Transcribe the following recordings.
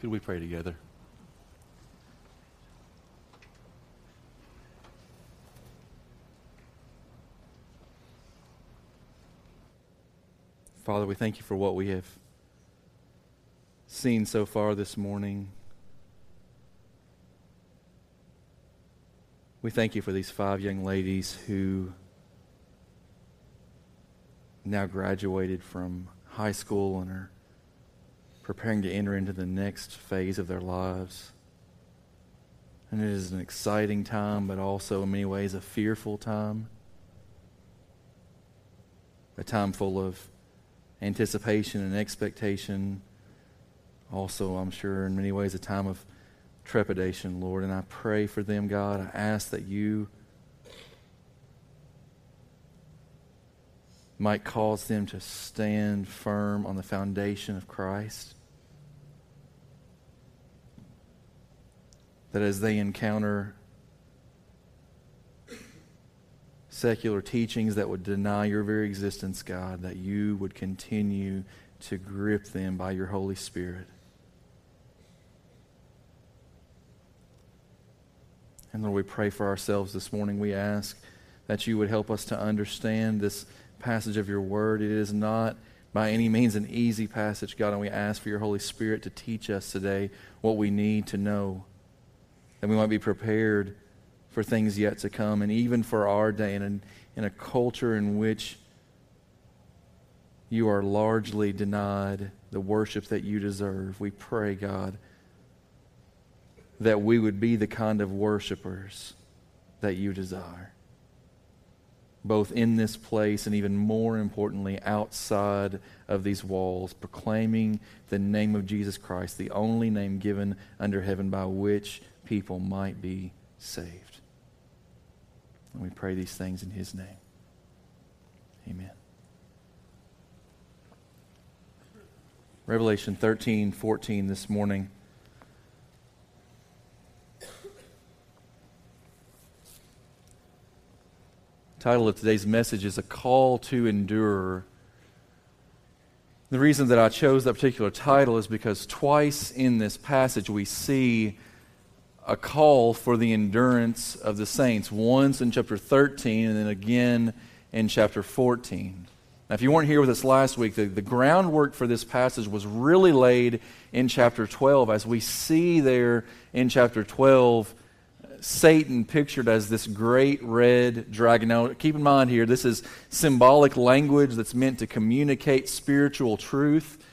Could we pray together? Father, we thank you for what we have seen so far this morning. We thank you for these five young ladies who now graduated from high school and are preparing to enter into the next phase of their lives. And it is an exciting time, but also in many ways a fearful time. A time full of anticipation and expectation. Also, I'm sure, in many ways, a time of trepidation, Lord. And I pray for them, God. I ask that you might cause them to stand firm on the foundation of Christ. That as they encounter secular teachings that would deny your very existence, God, that you would continue to grip them by your Holy Spirit. And Lord, we pray for ourselves this morning. We ask that you would help us to understand this passage of your word. It is not by any means an easy passage, God, and we ask for your Holy Spirit to teach us today what we need to know, that we might be prepared for things yet to come, and even for our day, and in, in a culture in which you are largely denied the worship that you deserve. We pray, God, that we would be the kind of worshipers that you desire both in this place and even more importantly outside of these walls, proclaiming the name of Jesus Christ, the only name given under heaven by which people might be saved. And we pray these things in His name. Amen. Revelation 13, 14 this morning. title of today's message is A Call to Endure. The reason that I chose that particular title is because twice in this passage we see a call for the endurance of the saints. Once in chapter 13 and then again in chapter 14. Now, if you weren't here with us last week, the, the groundwork for this passage was really laid in chapter 12 as we see there in chapter 12 Satan pictured as this great red dragon. Now, keep in mind here, this is symbolic language that's meant to communicate spiritual truth.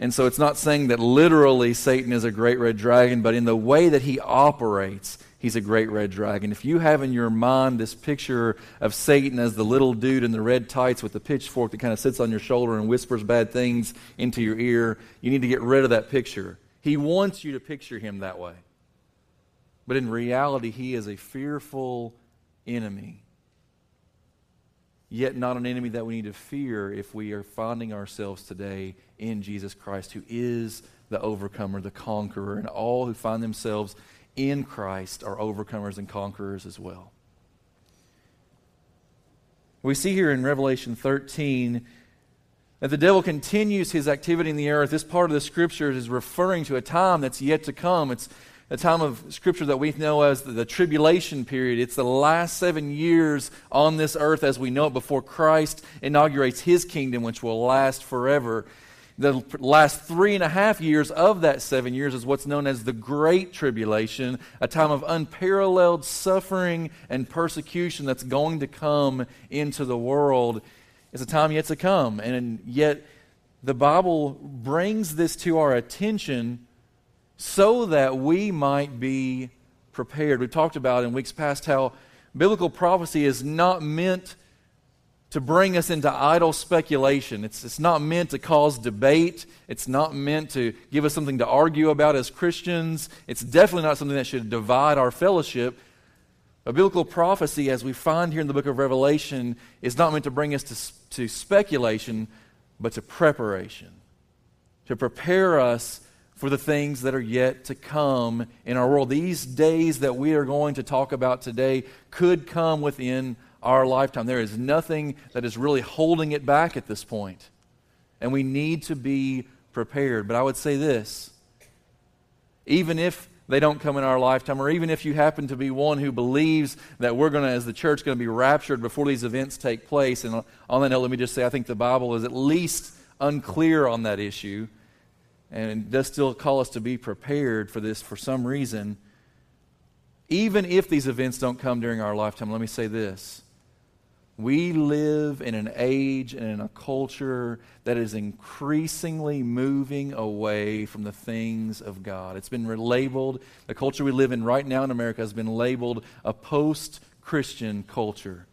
And so it's not saying that literally Satan is a great red dragon, but in the way that he operates, he's a great red dragon. If you have in your mind this picture of Satan as the little dude in the red tights with the pitchfork that kind of sits on your shoulder and whispers bad things into your ear, you need to get rid of that picture. He wants you to picture him that way. But in reality, he is a fearful enemy. Yet not an enemy that we need to fear if we are finding ourselves today in Jesus Christ, who is the overcomer, the conqueror, and all who find themselves in Christ are overcomers and conquerors as well. We see here in Revelation 13 that the devil continues his activity in the earth. This part of the scripture is referring to a time that's yet to come. It's a time of scripture that we know as the, the, tribulation period. It's the last seven years on this earth as we know it before Christ inaugurates his kingdom, which will last forever. The last three and a half years of that seven years is what's known as the Great Tribulation, a time of unparalleled suffering and persecution that's going to come into the world. It's a time yet to come. And yet, the Bible brings this to our attention so that we might be prepared. We talked about in weeks past how biblical prophecy is not meant to bring us into idle speculation. It's, it's not meant to cause debate. It's not meant to give us something to argue about as Christians. It's definitely not something that should divide our fellowship. A biblical prophecy, as we find here in the book of Revelation, is not meant to bring us to, to speculation, but to preparation, to prepare us for the things that are yet to come in our world. These days that we are going to talk about today could come within our lifetime. There is nothing that is really holding it back at this point. And we need to be prepared. But I would say this even if they don't come in our lifetime, or even if you happen to be one who believes that we're going to, as the church, going to be raptured before these events take place. And uh, on that note, let me just say I think the Bible is at least unclear on that issue and does still call us to be prepared for this for some reason. Even if these events don't come during our lifetime, let me say this we live in an age and in a culture that is increasingly moving away from the things of God. It's been labeled, the culture we live in right now in America has been labeled a post Christian culture.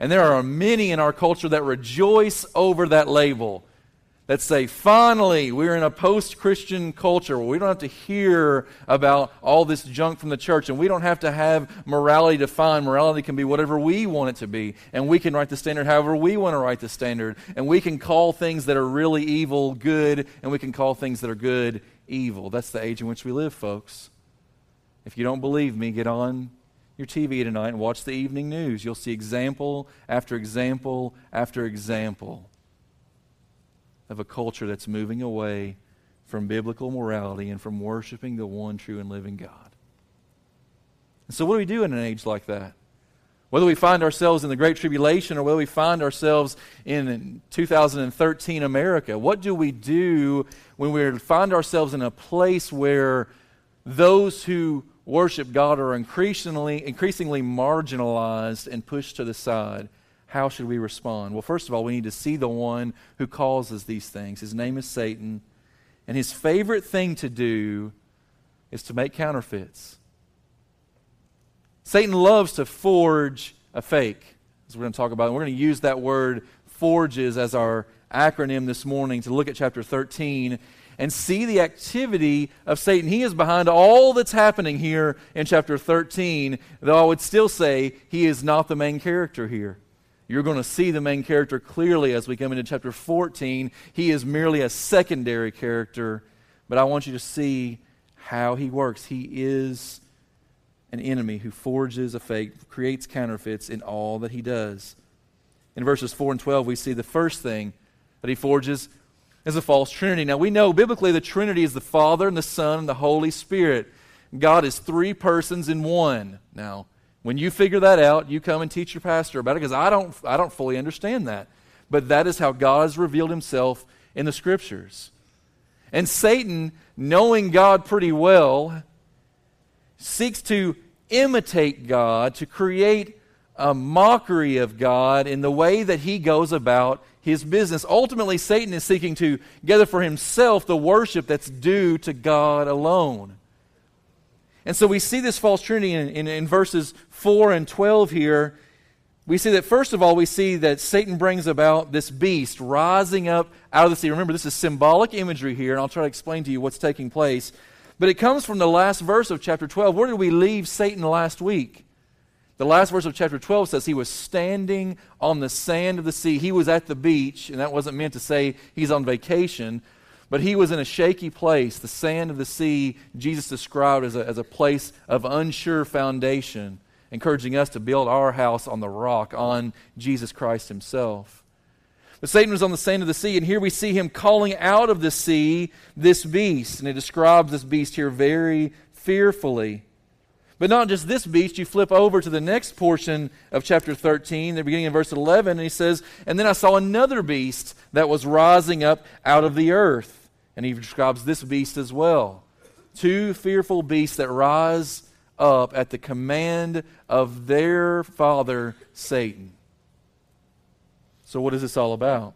And there are many in our culture that rejoice over that label that say, finally, we're in a post Christian culture where we don't have to hear about all this junk from the church and we don't have to have morality defined. Morality can be whatever we want it to be. And we can write the standard however we want to write the standard. And we can call things that are really evil good and we can call things that are good evil. That's the age in which we live, folks. If you don't believe me, get on your TV tonight and watch the evening news. You'll see example after example after example of a culture that's moving away from biblical morality and from worshiping the one true and living God. And so, what do we do in an age like that? Whether we find ourselves in the Great Tribulation or whether we find ourselves in 2013 America, what do we do when we find ourselves in a place where those who worship God are increasingly, increasingly marginalized and pushed to the side? How should we respond? Well, first of all, we need to see the one who causes these things. His name is Satan. And his favorite thing to do is to make counterfeits. Satan loves to forge a fake, as we're going to talk about. we're going to use that word forges as our acronym this morning to look at chapter 13 and see the activity of Satan. He is behind all that's happening here in chapter 13, though I would still say he is not the main character here. You're going to see the main character clearly as we come into chapter 14. He is merely a secondary character, but I want you to see how he works. He is an enemy who forges a fake, creates counterfeits in all that he does. In verses 4 and 12, we see the first thing that he forges is a false trinity. Now, we know biblically the trinity is the Father and the Son and the Holy Spirit. God is three persons in one. Now, when you figure that out, you come and teach your pastor about it because I don't, I don't fully understand that. But that is how God has revealed himself in the scriptures. And Satan, knowing God pretty well, seeks to imitate God, to create a mockery of God in the way that he goes about his business. Ultimately, Satan is seeking to gather for himself the worship that's due to God alone. And so we see this false trinity in, in, in, verses 4 and 12 here. We see that, first of all, we see that Satan brings about this beast rising up out of the sea. Remember, this is symbolic imagery here, and I'll try to explain to you what's taking place. But it comes from the last verse of chapter 12. Where did we leave Satan last week? The last verse of chapter 12 says he was standing on the sand of the sea. He was at the beach, and that wasn't meant to say he's on vacation, but he was in a shaky place. The sand of the sea, Jesus described as a, as a place of unsure foundation, encouraging us to build our house on the rock, on Jesus Christ himself. But Satan was on the sand of the sea, and here we see him calling out of the sea this beast. And it describes this beast here very fearfully. But not just this beast, you flip over to the next portion of chapter 13, the beginning of verse 11, and he says, And then I saw another beast that was rising up out of the earth. And he describes this beast as well. Two fearful beasts that rise up at the command of their father, Satan. So, what is this all about?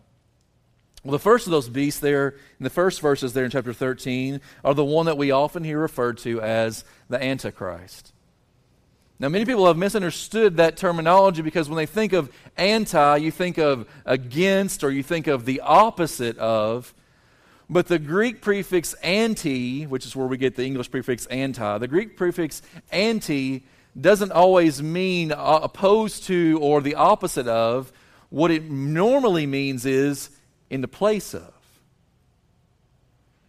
Well, the first of those beasts there, in the first verses there in chapter 13, are the one that we often hear referred to as the Antichrist. Now, many people have misunderstood that terminology because when they think of anti, you think of against or you think of the opposite of. But the Greek prefix anti, which is where we get the English prefix anti, the Greek prefix anti doesn't always mean opposed to or the opposite of. What it normally means is in the place of.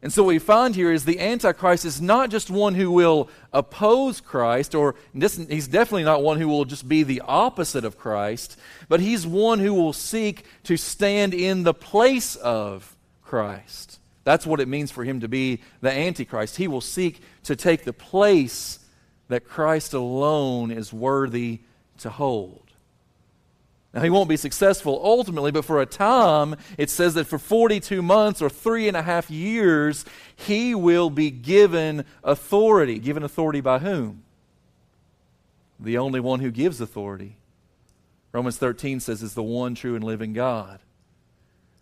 And so what we find here is the Antichrist is not just one who will oppose Christ, or he's definitely not one who will just be the opposite of Christ, but he's one who will seek to stand in the place of Christ. That's what it means for him to be the Antichrist. He will seek to take the place that Christ alone is worthy to hold. Now, he won't be successful ultimately, but for a time, it says that for 42 months or three and a half years, he will be given authority. Given authority by whom? The only one who gives authority. Romans 13 says, is the one true and living God.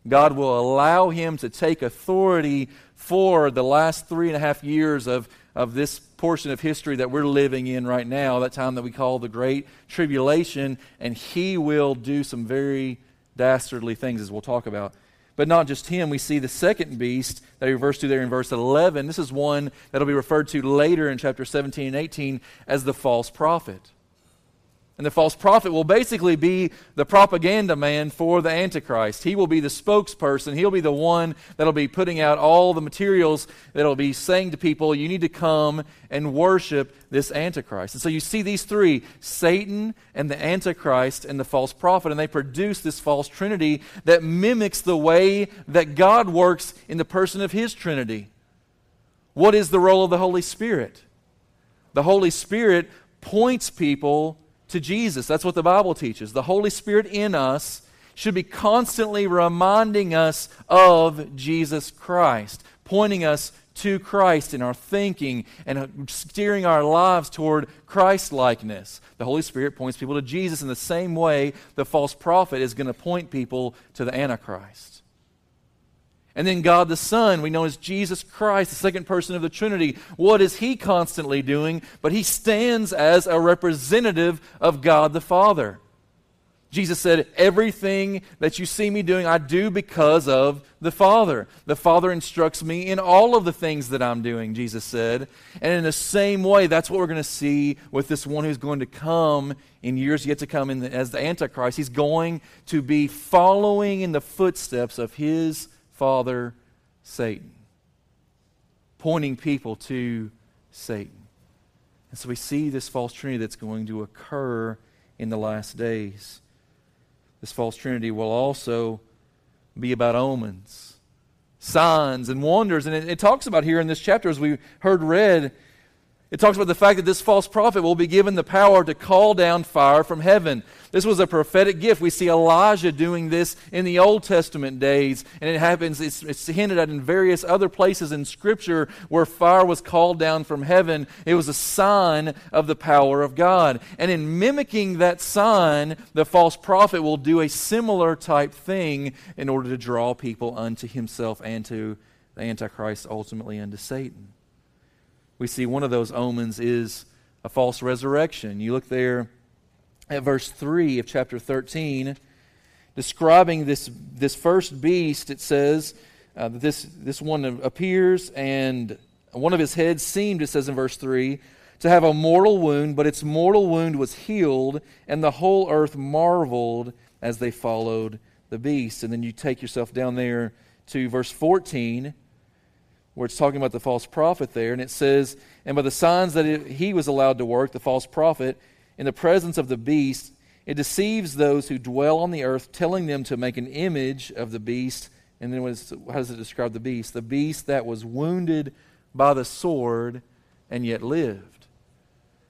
God will allow him to take authority for the last three and a half years of, of this portion of history that we're living in right now, that time that we call the Great Tribulation, and he will do some very dastardly things, as we'll talk about. But not just him, we see the second beast that he refers to there in verse 11. This is one that'll be referred to later in chapter 17 and 18 as the false prophet. And the false prophet will basically be the propaganda man for the Antichrist. He will be the spokesperson. He'll be the one that'll be putting out all the materials that'll be saying to people, you need to come and worship this Antichrist. And so you see these three Satan and the Antichrist and the false prophet, and they produce this false trinity that mimics the way that God works in the person of his trinity. What is the role of the Holy Spirit? The Holy Spirit points people to Jesus. That's what the Bible teaches. The Holy Spirit in us should be constantly reminding us of Jesus Christ, pointing us to Christ in our thinking and steering our lives toward Christ likeness. The Holy Spirit points people to Jesus in the same way the false prophet is going to point people to the Antichrist. And then God the Son, we know as Jesus Christ, the second person of the Trinity. What is he constantly doing? But he stands as a representative of God the Father. Jesus said, Everything that you see me doing, I do because of the Father. The Father instructs me in all of the things that I'm doing, Jesus said. And in the same way, that's what we're going to see with this one who's going to come in years yet to come the, as the Antichrist. He's going to be following in the footsteps of his father, Satan, pointing people to Satan. And so we see this false trinity that's going to occur in the last days. This false trinity will also be about omens, signs, and wonders. And it, it talks about here in this chapter, as we heard read, it talks about the fact that this false prophet will be given the power to call down fire from heaven. This was a prophetic gift. We see Elijah doing this in the Old Testament days, and it happens, it's, it's, hinted at in various other places in Scripture where fire was called down from heaven. It was a sign of the power of God. And in mimicking that sign, the false prophet will do a similar type thing in order to draw people unto himself and to the Antichrist, ultimately unto Satan we see one of those omens is a false resurrection. You look there at verse 3 of chapter 13, describing this, this first beast, it says uh, that this, this one appears, and one of his heads seemed, it says in verse 3, to have a mortal wound, but its mortal wound was healed, and the whole earth marveled as they followed the beast. And then you take yourself down there to verse 14 where it's talking about the false prophet there, and it says, And by the signs that it, he was allowed to work, the false prophet, in the presence of the beast, it deceives those who dwell on the earth, telling them to make an image of the beast. And then was, how does it describe the beast? The beast that was wounded by the sword and yet lived.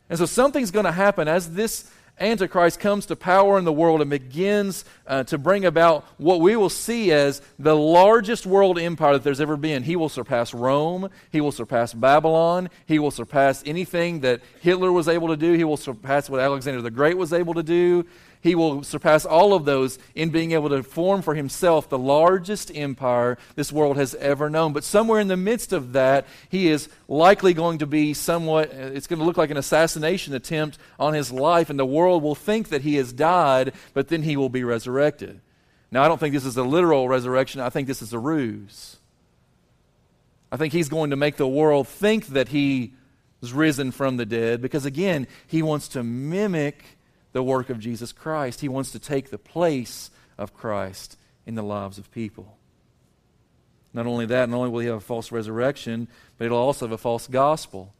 And so something's going to happen as this Antichrist comes to power in the world and begins uh, to bring about what we will see as the largest world empire that there's ever been. He will surpass Rome. He will surpass Babylon. He will surpass anything that Hitler was able to do. He will surpass what Alexander the Great was able to do. He will surpass all of those in being able to form for himself the largest empire this world has ever known. But somewhere in the midst of that, he is likely going to be somewhat, uh, it's going to look like an assassination attempt on his life, and the world will think that he has died, but then he will be resurrected. Now, I don't think this is a literal resurrection, I think this is a ruse. I think he's going to make the world think that he is risen from the dead because, again, he wants to mimic the work of Jesus Christ. He wants to take the place of Christ in the lives of people. Not only that, not only will he have a false resurrection, but he'll also have a false gospel.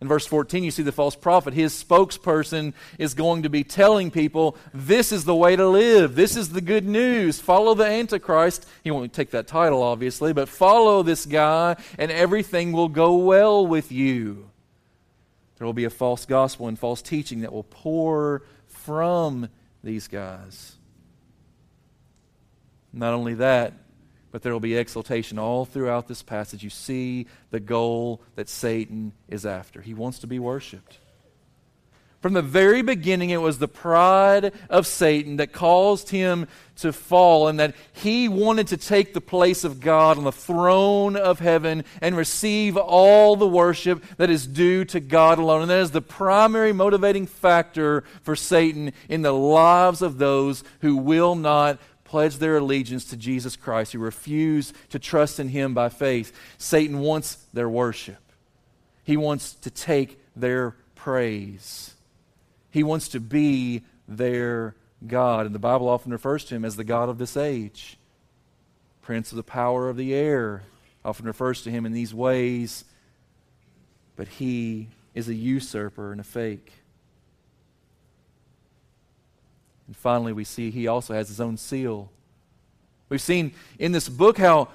In verse 14, you see the false prophet. His spokesperson is going to be telling people, this is the way to live. This is the good news. Follow the Antichrist. He won't take that title, obviously, but follow this guy, and everything will go well with you. There will be a false gospel and false teaching that will pour from these guys. Not only that, but there will be exaltation all throughout this passage. You see the goal that Satan is after. He wants to be worshiped. From the very beginning, it was the pride of Satan that caused him to fall, and that he wanted to take the place of God on the throne of heaven and receive all the worship that is due to God alone. And that is the primary motivating factor for Satan in the lives of those who will not pledge their allegiance to Jesus Christ, who refuse to trust in Him by faith. Satan wants their worship, he wants to take their praise, he wants to be their God. And the Bible often refers to Him as the God of this age, Prince of the power of the air, often refers to Him in these ways, but He is a usurper and a fake. And finally, we see he also has his own seal. We've seen in this book how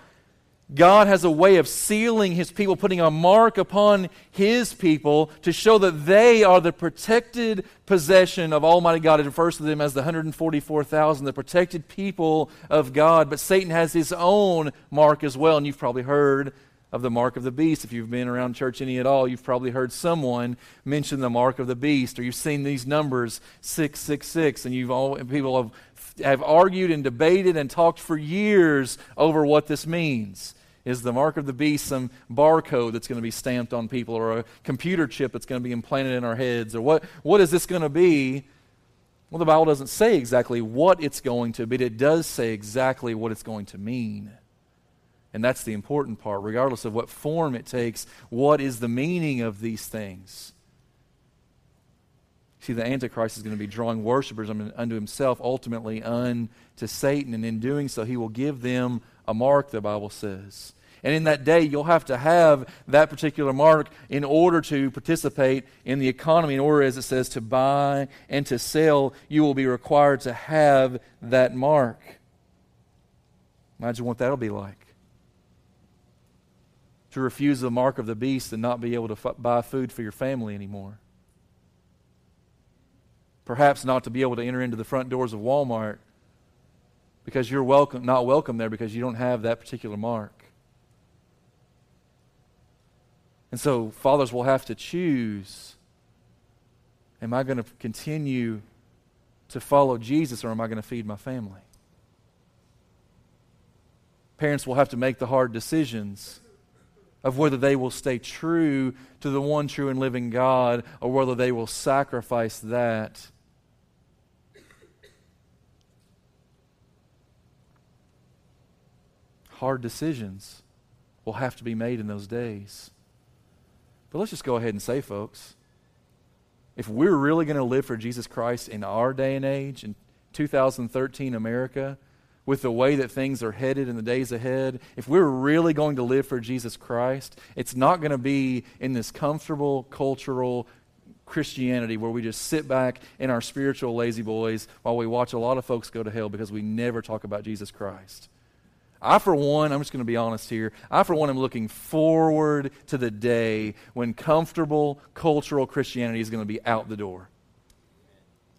God has a way of sealing his people, putting a mark upon his people to show that they are the protected possession of Almighty God. It refers to them as the 144,000, the protected people of God. But Satan has his own mark as well, and you've probably heard of the mark of the beast. If you've been around church any at all, you've probably heard someone mention the mark of the beast, or you've seen these numbers 666, and you've all people have have argued and debated and talked for years over what this means. Is the mark of the beast some barcode that's going to be stamped on people, or a computer chip that's going to be implanted in our heads, or what, what is this going to be? Well, the Bible doesn't say exactly what it's going to, but it does say exactly what it's going to mean. And that's the important part. Regardless of what form it takes, what is the meaning of these things? See, the Antichrist is going to be drawing worshippers unto himself, ultimately unto Satan. And in doing so, he will give them a mark, the Bible says. And in that day, you'll have to have that particular mark in order to participate in the economy. In order, as it says, to buy and to sell, you will be required to have that mark. Imagine what that'll be like to refuse the mark of the beast and not be able to f- buy food for your family anymore. Perhaps not to be able to enter into the front doors of Walmart because you're welcome, not welcome there because you don't have that particular mark. And so fathers will have to choose Am I going to continue to follow Jesus or am I going to feed my family? Parents will have to make the hard decisions of whether they will stay true to the one true and living God or whether they will sacrifice that. Hard decisions will have to be made in those days. But let's just go ahead and say, folks, if we're really going to live for Jesus Christ in our day and age, in 2013 America, with the way that things are headed in the days ahead, if we're really going to live for Jesus Christ, it's not going to be in this comfortable cultural Christianity where we just sit back in our spiritual lazy boys while we watch a lot of folks go to hell because we never talk about Jesus Christ. I, for one, I'm just going to be honest here. I, for one, am looking forward to the day when comfortable cultural Christianity is going to be out the door.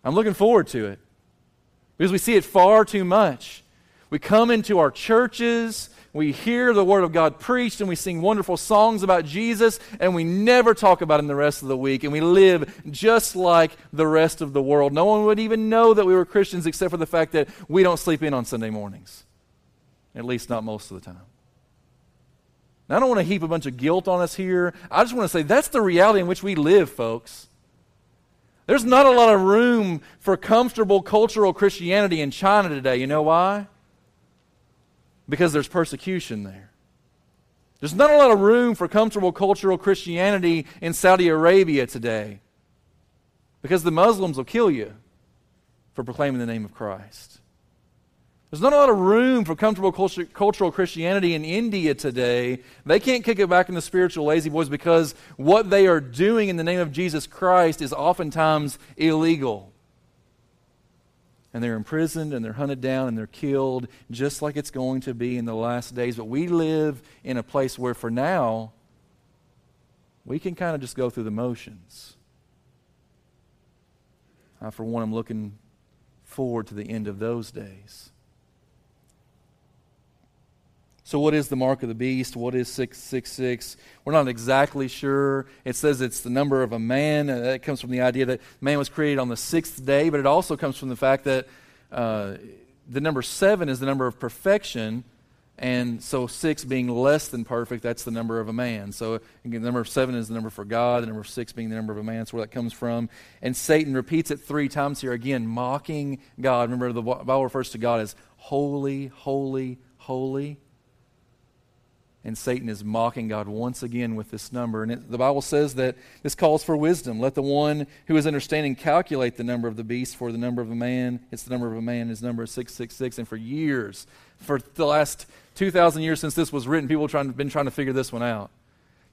I'm looking forward to it because we see it far too much. We come into our churches, we hear the Word of God preached, and we sing wonderful songs about Jesus, and we never talk about Him the rest of the week, and we live just like the rest of the world. No one would even know that we were Christians except for the fact that we don't sleep in on Sunday mornings, at least not most of the time. Now, I don't want to heap a bunch of guilt on us here. I just want to say that's the reality in which we live, folks. There's not a lot of room for comfortable cultural Christianity in China today. You know why? because there's persecution there. There's not a lot of room for comfortable cultural Christianity in Saudi Arabia today because the Muslims will kill you for proclaiming the name of Christ. There's not a lot of room for comfortable culture, cultural Christianity in India today. They can't kick it back into spiritual lazy boys because what they are doing in the name of Jesus Christ is oftentimes illegal. And they're imprisoned and they're hunted down and they're killed, just like it's going to be in the last days. But we live in a place where, for now, we can kind of just go through the motions. I, for one, am looking forward to the end of those days. So, what is the mark of the beast? What is 666? We're not exactly sure. It says it's the number of a man. Uh, that comes from the idea that man was created on the sixth day, but it also comes from the fact that uh, the number seven is the number of perfection. And so, six being less than perfect, that's the number of a man. So, again, the number of seven is the number for God, the number six being the number of a man. That's where that comes from. And Satan repeats it three times here, again, mocking God. Remember, the Bible refers to God as holy, holy, holy. And Satan is mocking God once again with this number. And it, the Bible says that this calls for wisdom. Let the one who is understanding calculate the number of the beast, for the number of a man, it's the number of a man, his number is 666. And for years, for the last 2,000 years since this was written, people have been trying to figure this one out.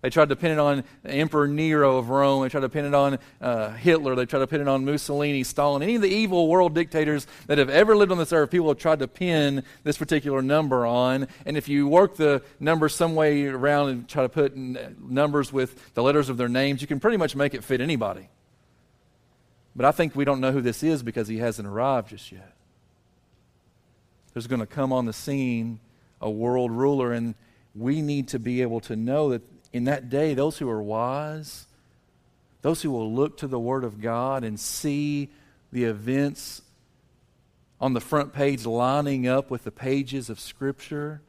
They tried to pin it on Emperor Nero of Rome. They tried to pin it on uh, Hitler. They tried to pin it on Mussolini, Stalin. Any of the evil world dictators that have ever lived on this earth, people have tried to pin this particular number on. And if you work the number some way around and try to put numbers with the letters of their names, you can pretty much make it fit anybody. But I think we don't know who this is because he hasn't arrived just yet. There's going to come on the scene a world ruler, and we need to be able to know that in that day, those who are wise, those who will look to the Word of God and see the events on the front page lining up with the pages of Scripture,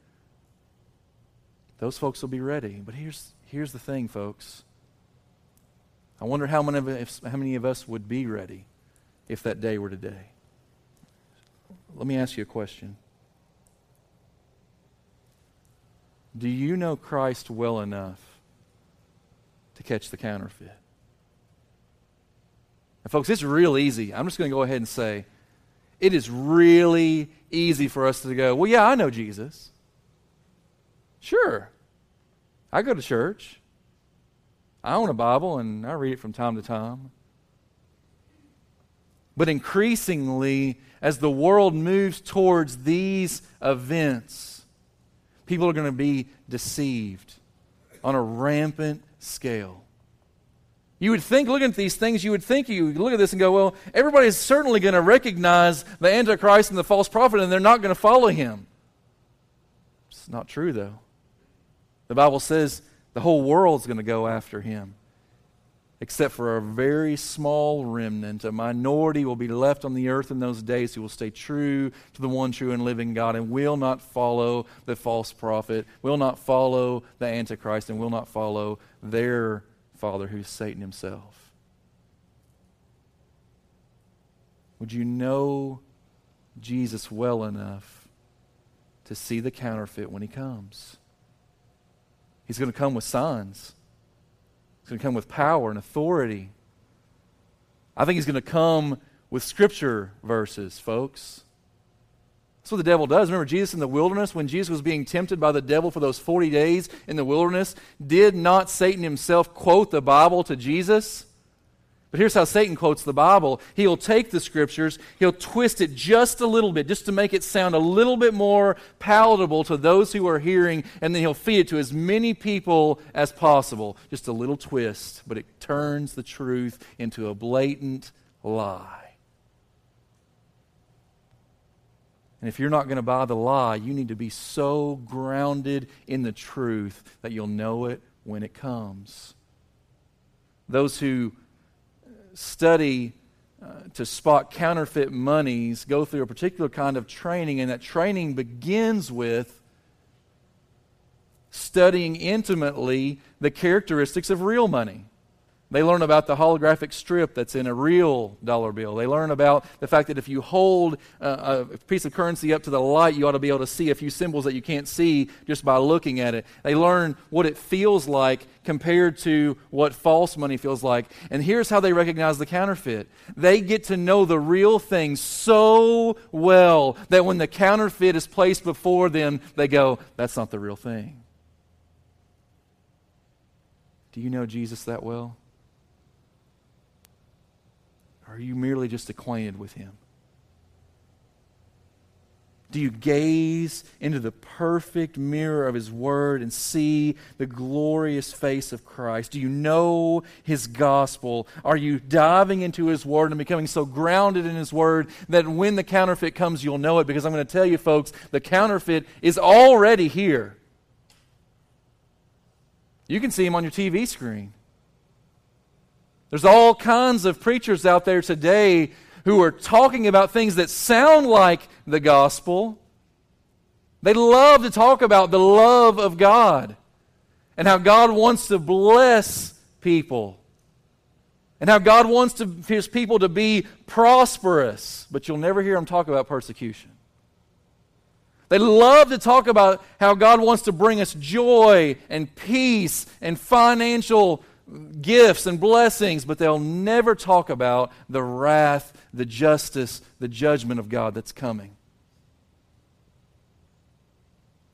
those folks will be ready. But here's, here's the thing, folks. I wonder how many, us, how many of us would be ready if that day were today. Let me ask you a question. Do you know Christ well enough to catch the counterfeit. And, folks, it's real easy. I'm just going to go ahead and say it is really easy for us to go, well, yeah, I know Jesus. Sure. I go to church. I own a Bible and I read it from time to time. But increasingly, as the world moves towards these events, people are going to be deceived on a rampant scale. You would think, looking at these things, you would think you look at this and go, well, everybody is certainly going to recognize the Antichrist and the false prophet, and they're not going to follow him. It's not true, though. The Bible says the whole world's going to go after him, except for a very small remnant. A minority will be left on the earth in those days who will stay true to the one true and living God and will not follow the false prophet, will not follow the Antichrist, and will not follow their father, who's Satan himself. Would you know Jesus well enough to see the counterfeit when he comes? He's going to come with signs. He's going to come with power and authority. I think he's going to come with scripture verses, folks. That's what the devil does. Remember Jesus in the wilderness, when Jesus was being tempted by the devil for those 40 days in the wilderness, did not Satan himself quote the Bible to Jesus? But here's how Satan quotes the Bible. He'll take the scriptures, he'll twist it just a little bit, just to make it sound a little bit more palatable to those who are hearing, and then he'll feed it to as many people as possible. Just a little twist, but it turns the truth into a blatant lie. And if you're not going to buy the lie, you need to be so grounded in the truth that you'll know it when it comes. Those who study uh, to spot counterfeit monies go through a particular kind of training, and that training begins with studying intimately the characteristics of real money. They learn about the holographic strip that's in a real dollar bill. They learn about the fact that if you hold a, a, piece of currency up to the light, you ought to be able to see a few symbols that you can't see just by looking at it. They learn what it feels like compared to what false money feels like. And here's how they recognize the counterfeit they get to know the real thing so well that when the counterfeit is placed before them, they go, That's not the real thing. Do you know Jesus that well? Are you merely just acquainted with him? Do you gaze into the perfect mirror of His Word and see the glorious face of Christ? Do you know His gospel? Are you diving into His Word and becoming so grounded in His Word that when the counterfeit comes, you'll know it? Because I'm going to tell you, folks, the counterfeit is already here. You can see Him on your TV screen. There's all kinds of preachers out there today who are talking about things that sound like the gospel. They love to talk about the love of God and how God wants to bless people and how God wants to, his people to be prosperous, but you'll never hear them talk about persecution. They love to talk about how God wants to bring us joy and peace and financial gifts and blessings, but they'll never talk about the wrath, the justice, the judgment of God that's coming.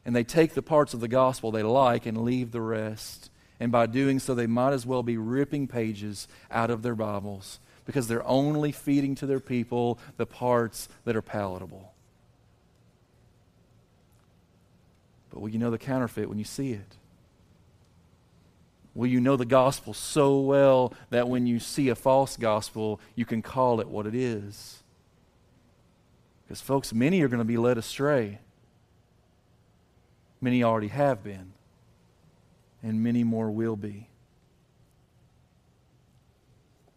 And they take the parts of the gospel they like and leave the rest. And by doing so, they might as well be ripping pages out of their Bibles because they're only feeding to their people the parts that are palatable. But will you know the counterfeit when you see it? Will you know the gospel so well that when you see a false gospel, you can call it what it is? Because, folks, many are going to be led astray. Many already have been, and many more will be.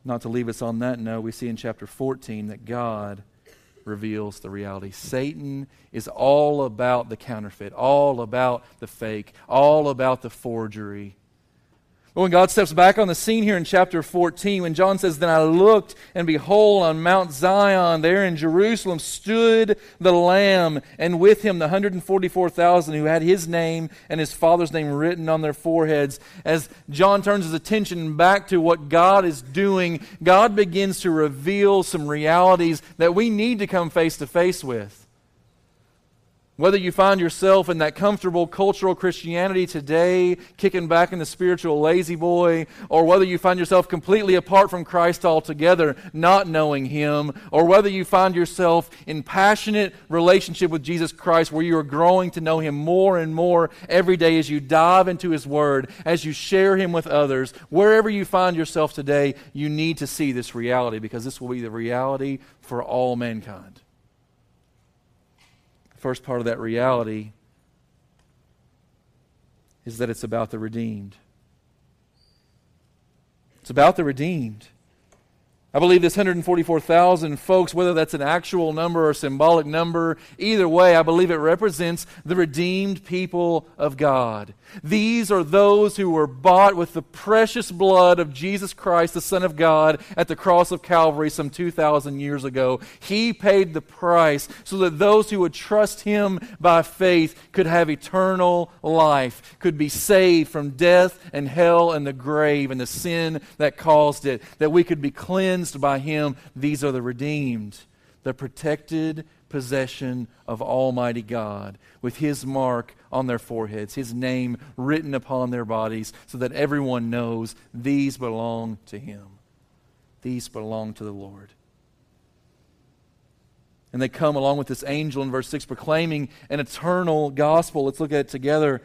Not to leave us on that note, we see in chapter 14 that God reveals the reality. Satan is all about the counterfeit, all about the fake, all about the forgery. But when God steps back on the scene here in chapter 14, when John says, Then I looked, and behold, on Mount Zion, there in Jerusalem, stood the Lamb, and with him the 144,000 who had his name and his Father's name written on their foreheads. As John turns his attention back to what God is doing, God begins to reveal some realities that we need to come face to face with. Whether you find yourself in that comfortable cultural Christianity today, kicking back in the spiritual lazy boy, or whether you find yourself completely apart from Christ altogether, not knowing Him, or whether you find yourself in passionate relationship with Jesus Christ where you are growing to know Him more and more every day as you dive into His Word, as you share Him with others, wherever you find yourself today, you need to see this reality because this will be the reality for all mankind first part of that reality is that it's about the redeemed. It's about the redeemed. I believe this 144,000 folks, whether that's an actual number or symbolic number, either way, I believe it represents the redeemed people of God. These are those who were bought with the precious blood of Jesus Christ, the Son of God, at the cross of Calvary some 2,000 years ago. He paid the price so that those who would trust Him by faith could have eternal life, could be saved from death and hell and the grave and the sin that caused it, that we could be cleansed cleansed by him, these are the redeemed, the protected possession of Almighty God, with his mark on their foreheads, his name written upon their bodies, so that everyone knows these belong to him. These belong to the Lord. And they come along with this angel in verse 6 proclaiming an eternal gospel. Let's look at it together.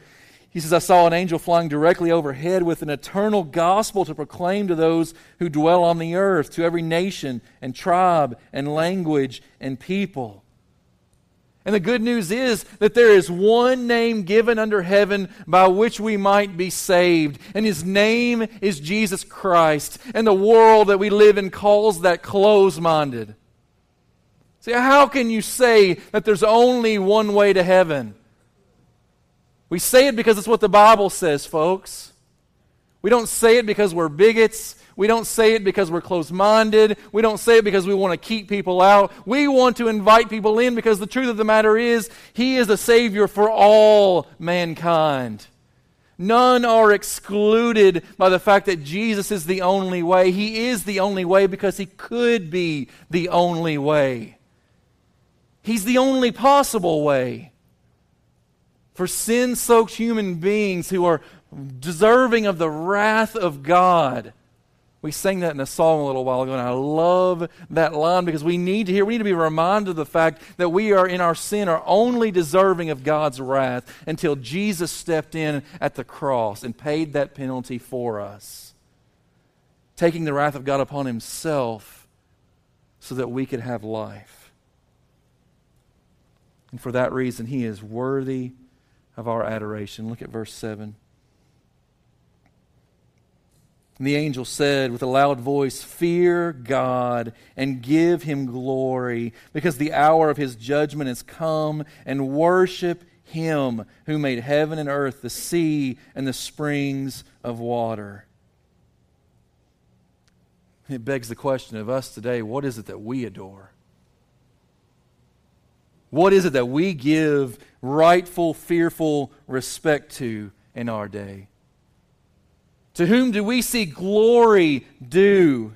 He says, I saw an angel flying directly overhead with an eternal gospel to proclaim to those who dwell on the earth, to every nation and tribe and language and people. And the good news is that there is one name given under heaven by which we might be saved. And his name is Jesus Christ. And the world that we live in calls that close minded. See, how can you say that there's only one way to heaven? We say it because it's what the Bible says, folks. We don't say it because we're bigots. We don't say it because we're closed minded. We don't say it because we want to keep people out. We want to invite people in because the truth of the matter is, He is the Savior for all mankind. None are excluded by the fact that Jesus is the only way. He is the only way because He could be the only way. He's the only possible way. For sin soaked human beings who are deserving of the wrath of God. We sang that in a song a little while ago, and I love that line because we need to hear, we need to be reminded of the fact that we are in our sin are only deserving of God's wrath until Jesus stepped in at the cross and paid that penalty for us, taking the wrath of God upon himself so that we could have life. And for that reason, he is worthy of our adoration. Look at verse 7. And the angel said with a loud voice, Fear God and give him glory, because the hour of his judgment has come, and worship him who made heaven and earth, the sea, and the springs of water. It begs the question of us today what is it that we adore? What is it that we give rightful, fearful respect to in our day? To whom do we see glory due?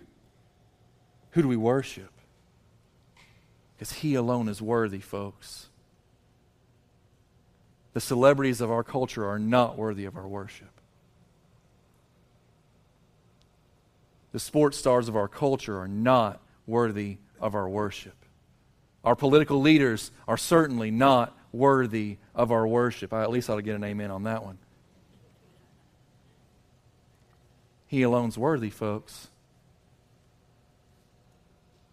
Who do we worship? Because He alone is worthy, folks. The celebrities of our culture are not worthy of our worship. The sports stars of our culture are not worthy of our worship. Our political leaders are certainly not worthy of our worship. I at least ought to get an amen on that one. He alone's worthy, folks.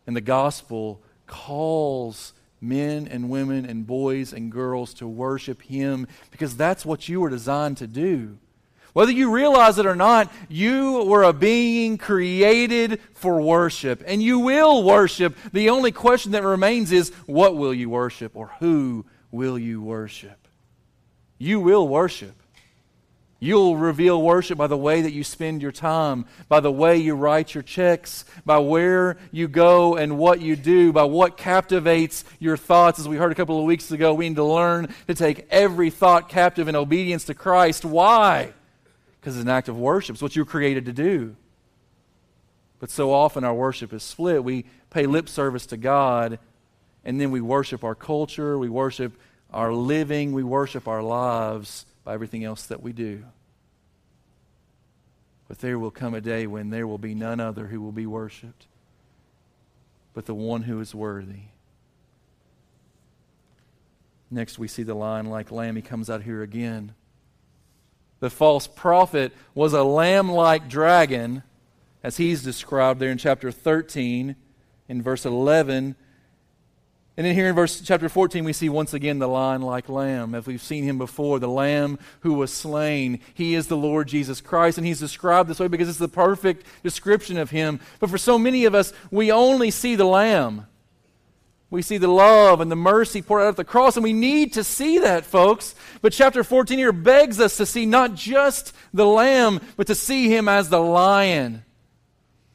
And the gospel calls men and women and boys and girls to worship Him because that's what you were designed to do. Whether you realize it or not, you were a being created for worship, and you will worship. The only question that remains is what will you worship or who will you worship? You will worship. You'll reveal worship by the way that you spend your time, by the way you write your checks, by where you go and what you do, by what captivates your thoughts. As we heard a couple of weeks ago, we need to learn to take every thought captive in obedience to Christ. Why? Because it's an act of worship. It's what you were created to do. But so often our worship is split. We pay lip service to God, and then we worship our culture, we worship our living, we worship our lives by everything else that we do. But there will come a day when there will be none other who will be worshiped but the one who is worthy. Next, we see the lion like lamb. He comes out here again. The false prophet was a lamb like dragon, as he's described there in chapter 13, in verse 11 and then here in verse chapter 14, we see once again the lion like lamb. As we've seen him before, the lamb who was slain. He is the Lord Jesus Christ, and he's described this way because it's the perfect description of him. But for so many of us, we only see the lamb. We see the love and the mercy poured out at the cross, and we need to see that, folks. But chapter 14 here begs us to see not just the lamb, but to see him as the lion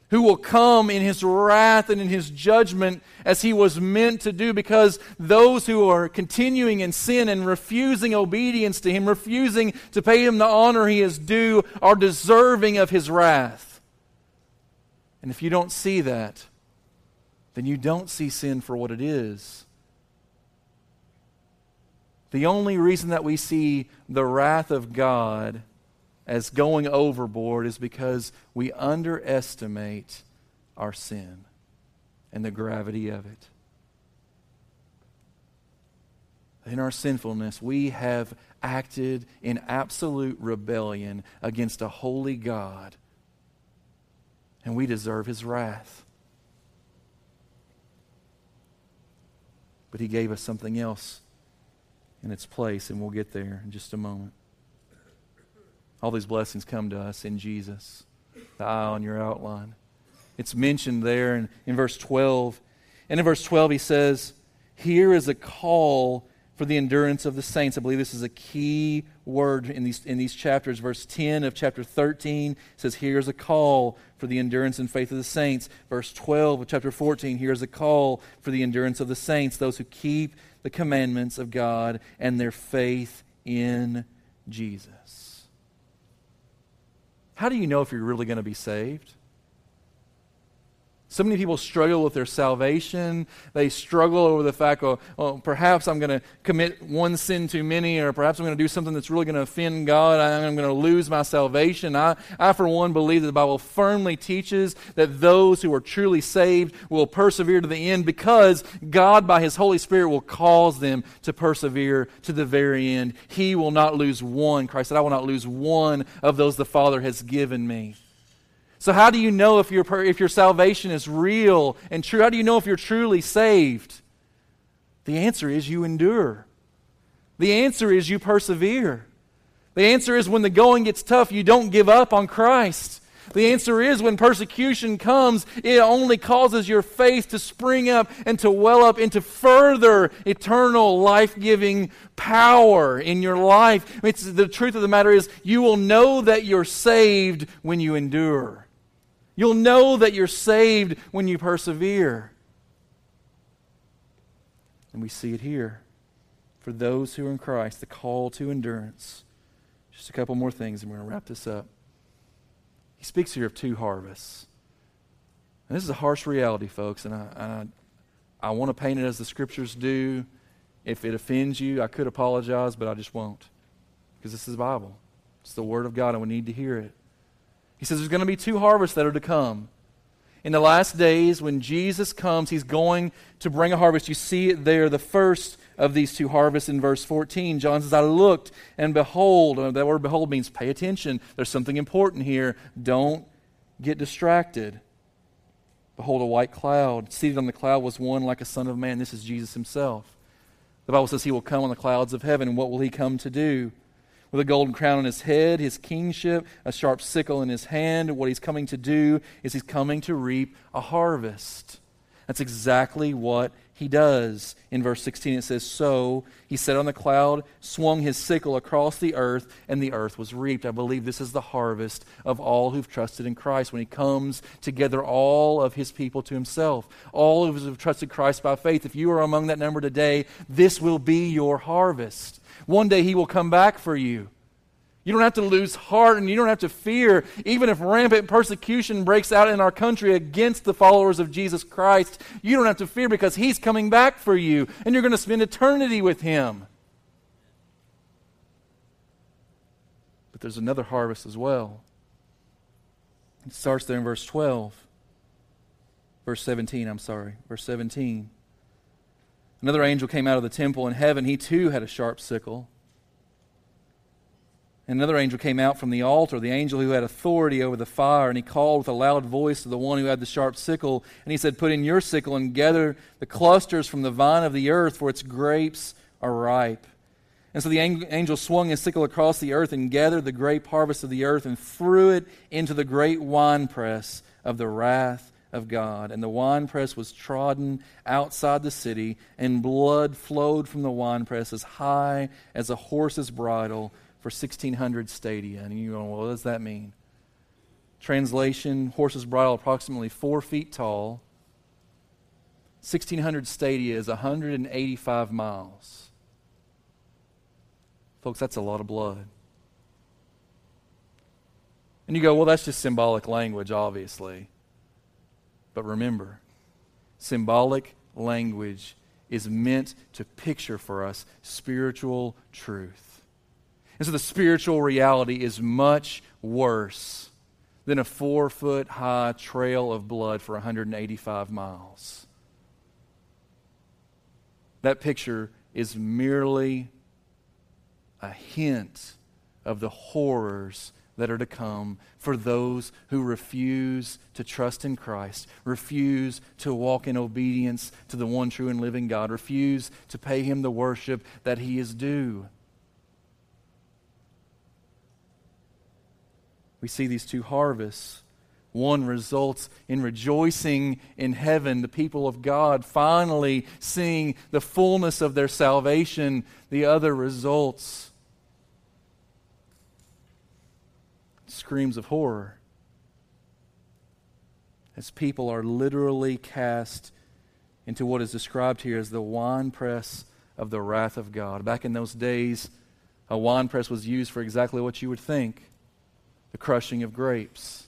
who will come in his wrath and in his judgment as he was meant to do because those who are continuing in sin and refusing obedience to him, refusing to pay him the honor he is due, are deserving of his wrath. And if you don't see that, then you don't see sin for what it is. The only reason that we see the wrath of God as going overboard is because we underestimate our sin and the gravity of it. In our sinfulness, we have acted in absolute rebellion against a holy God, and we deserve his wrath. But he gave us something else in its place, and we'll get there in just a moment. All these blessings come to us in Jesus. The eye on your outline. It's mentioned there in, in verse 12. And in verse 12, he says, Here is a call for the endurance of the saints. I believe this is a key word in these, in these chapters. Verse 10 of chapter 13 says, Here's a call for the endurance and faith of the saints. Verse 12 of chapter 14, here's a call for the endurance of the saints, those who keep the commandments of God and their faith in Jesus. How do you know if you're really going to be saved? So many people struggle with their salvation. They struggle over the fact, oh, oh perhaps I'm going to commit one sin too many, or perhaps I'm going to do something that's really going to offend God. I'm going to lose my salvation. I, I, for one, believe that the Bible firmly teaches that those who are truly saved will persevere to the end because God, by His Holy Spirit, will cause them to persevere to the very end. He will not lose one. Christ said, I will not lose one of those the Father has given me. So, how do you know if your, if your salvation is real and true? How do you know if you're truly saved? The answer is you endure. The answer is you persevere. The answer is when the going gets tough, you don't give up on Christ. The answer is when persecution comes, it only causes your faith to spring up and to well up into further eternal life giving power in your life. It's, the truth of the matter is, you will know that you're saved when you endure. You'll know that you're saved when you persevere. And we see it here. For those who are in Christ, the call to endurance. Just a couple more things, and we're going to wrap this up. He speaks here of two harvests. And this is a harsh reality, folks, and I, I, I want to paint it as the scriptures do. If it offends you, I could apologize, but I just won't. Because this is the Bible. It's the Word of God, and we need to hear it. He says there's going to be two harvests that are to come. In the last days, when Jesus comes, he's going to bring a harvest. You see it there, the first of these two harvests in verse 14. John says, I looked and behold. That word behold means pay attention. There's something important here. Don't get distracted. Behold, a white cloud. Seated on the cloud was one like a son of man. This is Jesus himself. The Bible says he will come on the clouds of heaven. What will he come to do? With a golden crown on his head, his kingship, a sharp sickle in his hand. What he's coming to do is he's coming to reap a harvest. That's exactly what he does. In verse 16, it says, So he sat on the cloud, swung his sickle across the earth, and the earth was reaped. I believe this is the harvest of all who've trusted in Christ when he comes together all of his people to himself. All of us who've trusted Christ by faith. If you are among that number today, this will be your harvest. One day he will come back for you. You don't have to lose heart and you don't have to fear, even if rampant persecution breaks out in our country against the followers of Jesus Christ. You don't have to fear because He's coming back for you and you're going to spend eternity with Him. But there's another harvest as well. It starts there in verse 12. Verse 17, I'm sorry. Verse 17. Another angel came out of the temple in heaven. He too had a sharp sickle and another angel came out from the altar, the angel who had authority over the fire, and he called with a loud voice to the one who had the sharp sickle, and he said, Put in your sickle and gather the clusters from the vine of the earth, for its grapes are ripe. And so the angel swung his sickle across the earth and gathered the grape harvest of the earth and threw it into the great winepress of the wrath of God. And the winepress was trodden outside the city, and blood flowed from the winepress as high as a horse's bridle for 1,600 stadia. And you go, well, what does that mean? Translation horse's bridle approximately four feet tall. 1,600 stadia is 185 miles. Folks, that's a lot of blood. And you go, well, that's just symbolic language, obviously. But remember, symbolic language is meant to picture for us spiritual truth. And so the spiritual reality is much worse than a four foot high trail of blood for 185 miles. That picture is merely a hint of the horrors that are to come for those who refuse to trust in Christ, refuse to walk in obedience to the one true and living God, refuse to pay Him the worship that He is due. we see these two harvests. One results in rejoicing in heaven, the people of God finally seeing the fullness of their salvation. The other results screams of horror as people are literally cast into what is described here as the winepress of the wrath of God. Back in those days, a winepress was used for exactly what you would think the crushing of grapes.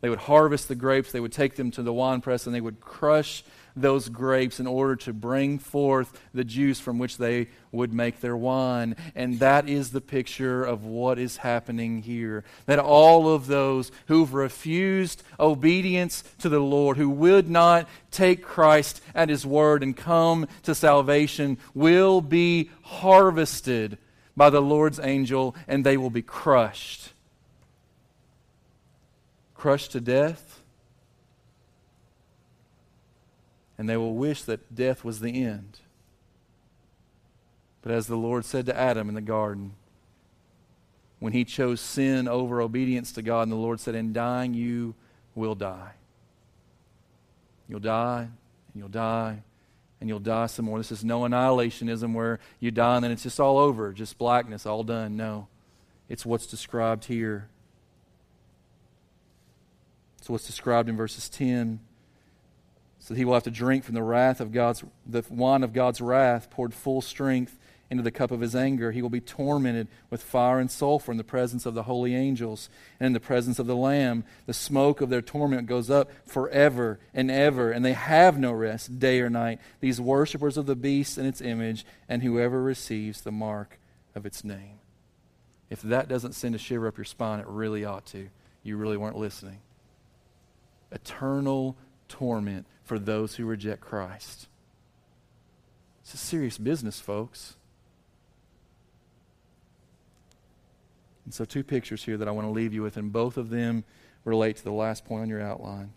They would harvest the grapes, they would take them to the winepress, and they would crush those grapes in order to bring forth the juice from which they would make their wine. And that is the picture of what is happening here. That all of those who've refused obedience to the Lord, who would not take Christ at His word and come to salvation, will be harvested by the Lord's angel and they will be crushed. Crushed to death and they will wish that death was the end. But as the Lord said to Adam in the garden, when he chose sin over obedience to God, and the Lord said, In dying, you will die. You'll die, and you'll die, and you'll die some more. This is no annihilationism where you die and then it's just all over, just blackness, all done. No. It's what's described here. It's what's described in verses 10 so he will have to drink from the wrath of God's the wine of God's wrath poured full strength into the cup of his anger. He will be tormented with fire and sulfur in the presence of the holy angels and in the presence of the Lamb. The smoke of their torment goes up forever and ever, and they have no rest day or night. These worshippers of the beast and its image, and whoever receives the mark of its name. If that doesn't send a shiver up your spine, it really ought to. You really weren't listening. Eternal torment for those who reject Christ. It's a serious business, folks. And so, two pictures here that I want to leave you with, and both of them relate to the last point on your outline.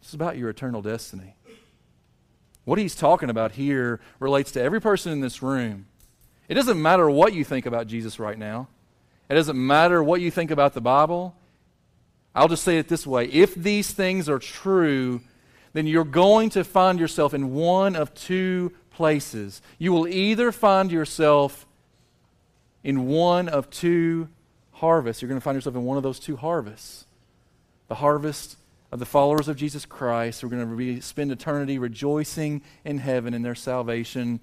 This is about your eternal destiny. What he's talking about here relates to every person in this room. It doesn't matter what you think about Jesus right now, it doesn't matter what you think about the Bible. I'll just say it this way if these things are true, then you're going to find yourself in one of two places. You will either find yourself in one of two harvests. You're going to find yourself in one of those two harvests the harvest of the followers of Jesus Christ who are going to be, spend eternity rejoicing in heaven in their salvation,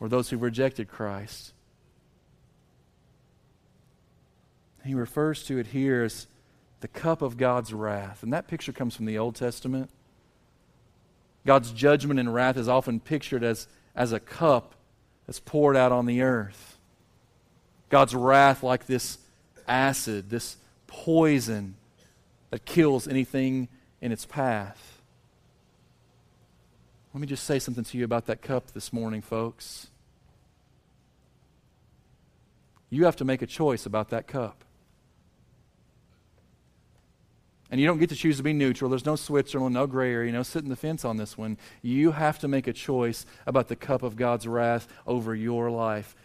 or those who've rejected Christ. He refers to it here as the cup of God's wrath. And that picture comes from the Old Testament. God's judgment and wrath is often pictured as, as a cup that's poured out on the earth. God's wrath, like this acid, this poison that kills anything in its path. Let me just say something to you about that cup this morning, folks. You have to make a choice about that cup. And you don't get to choose to be neutral. There's no Switzerland, no gray area, no sitting the fence on this one. You have to make a choice about the cup of God's wrath over your life.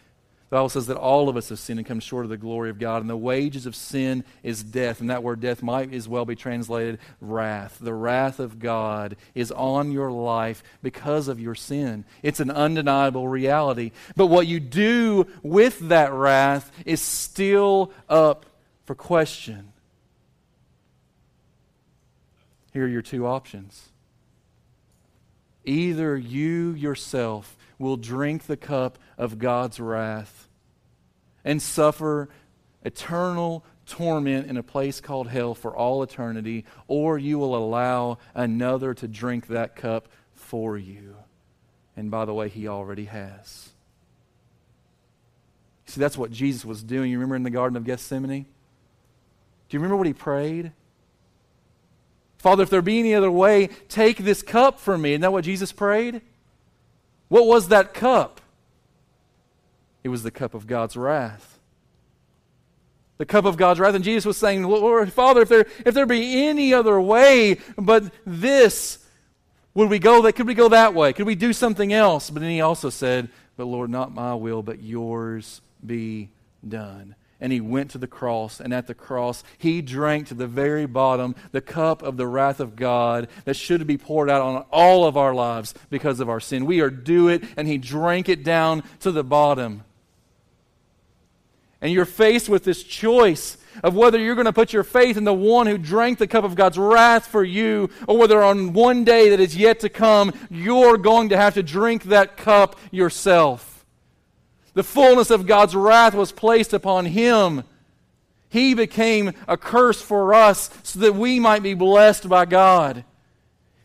The Bible says that all of us have sinned and come short of the glory of God, and the wages of sin is death. And that word death might as well be translated wrath. The wrath of God is on your life because of your sin. It's an undeniable reality. But what you do with that wrath is still up for question. Here are your two options. Either you yourself will drink the cup of God's wrath and suffer eternal torment in a place called hell for all eternity, or you will allow another to drink that cup for you. And by the way, he already has. See, that's what Jesus was doing. You remember in the Garden of Gethsemane? Do you remember what he prayed? Father, if there be any other way, take this cup from me. Isn't that what Jesus prayed? What was that cup? It was the cup of God's wrath. The cup of God's wrath. And Jesus was saying, Lord, Father, if there, if there be any other way but this, would we go that could we go that way? Could we do something else? But then he also said, But Lord, not my will, but yours be done. And he went to the cross. And at the cross, he drank to the very bottom the cup of the wrath of God that should be poured out on all of our lives because of our sin. We are due it, and he drank it down to the bottom. And you're faced with this choice of whether you're going to put your faith in the one who drank the cup of God's wrath for you, or whether on one day that is yet to come, you're going to have to drink that cup yourself. The fullness of God's wrath was placed upon him. He became a curse for us so that we might be blessed by God.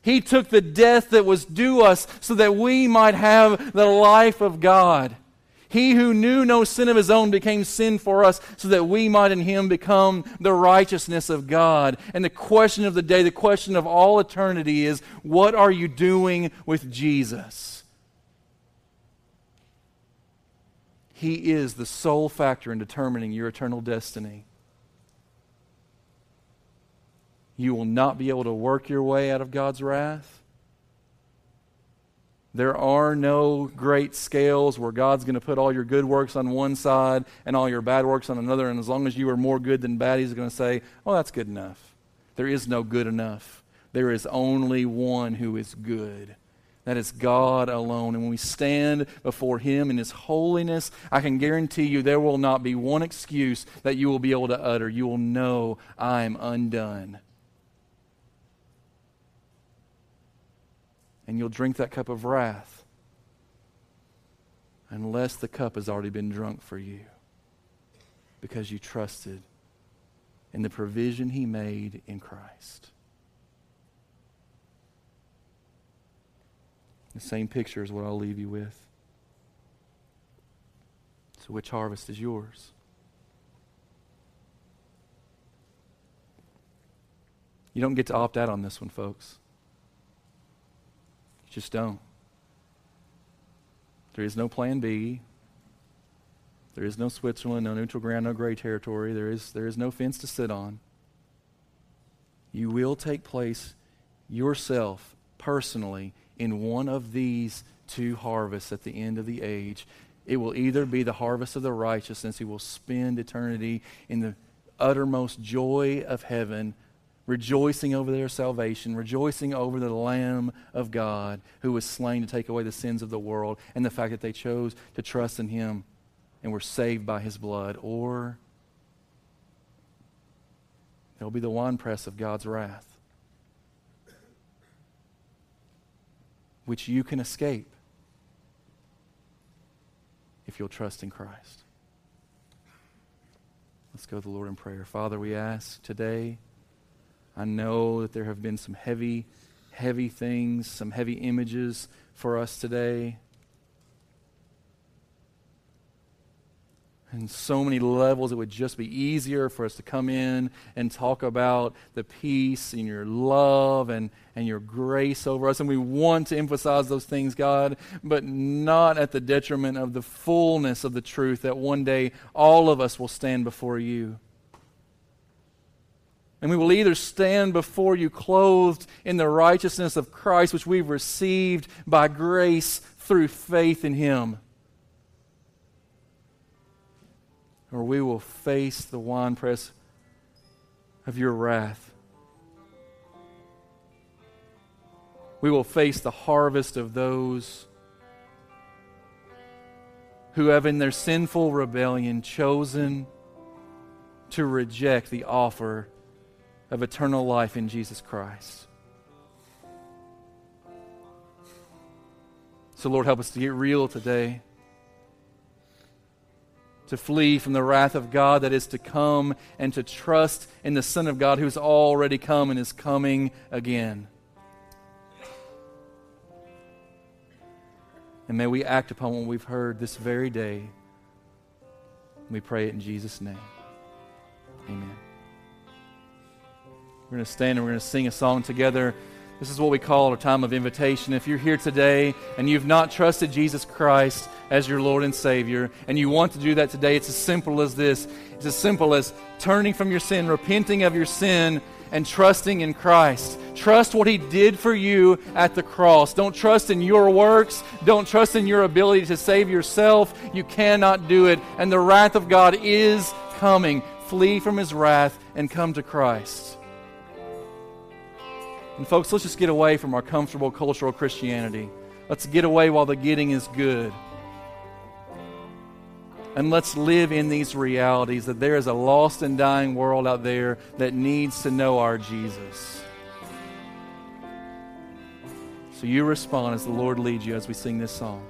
He took the death that was due us so that we might have the life of God. He who knew no sin of his own became sin for us so that we might in him become the righteousness of God. And the question of the day, the question of all eternity is what are you doing with Jesus? He is the sole factor in determining your eternal destiny. You will not be able to work your way out of God's wrath. There are no great scales where God's going to put all your good works on one side and all your bad works on another. And as long as you are more good than bad, He's going to say, Oh, that's good enough. There is no good enough. There is only one who is good. That is God alone. And when we stand before Him in His holiness, I can guarantee you there will not be one excuse that you will be able to utter. You will know I'm undone. And you'll drink that cup of wrath unless the cup has already been drunk for you because you trusted in the provision He made in Christ. The same picture is what I'll leave you with. So, which harvest is yours? You don't get to opt out on this one, folks. You just don't. There is no plan B. There is no Switzerland, no neutral ground, no gray territory. There is, there is no fence to sit on. You will take place yourself personally in one of these two harvests at the end of the age. It will either be the harvest of the righteousness, he will spend eternity in the uttermost joy of heaven, rejoicing over their salvation, rejoicing over the Lamb of God who was slain to take away the sins of the world, and the fact that they chose to trust in Him and were saved by His blood. Or it'll be the winepress of God's wrath which you can escape if you'll trust in Christ. Let's go to the Lord in prayer. Father, we ask today, I know that there have been some heavy, heavy things, some heavy images for us today. In so many levels, it would just be easier for us to come in and talk about the peace and your love and, and your grace over us. And we want to emphasize those things, God, but not at the detriment of the fullness of the truth that one day all of us will stand before you. And we will either stand before you clothed in the righteousness of Christ, which we've received by grace through faith in Him or we will face the winepress of your wrath. We will face the harvest of those who have, in their sinful rebellion, chosen to reject the offer of eternal life in Jesus Christ. So, Lord, help us to get real today to flee from the wrath of God that is to come and to trust in the Son of God who has already come and is coming again. And may we act upon what we've heard this very day. We pray it in Jesus' name. Amen. We're going to stand and we're going to sing a song together. This is what we call a time of invitation. If you're here today and you've not trusted Jesus Christ as your Lord and Savior, and you want to do that today, it's as simple as this. It's as simple as turning from your sin, repenting of your sin, and trusting in Christ. Trust what He did for you at the cross. Don't trust in your works. Don't trust in your ability to save yourself. You cannot do it. And the wrath of God is coming. Flee from his wrath and come to Christ. And, folks, let's just get away from our comfortable cultural Christianity. Let's get away while the getting is good. And let's live in these realities that there is a lost and dying world out there that needs to know our Jesus. So you respond as the Lord leads you as we sing this song.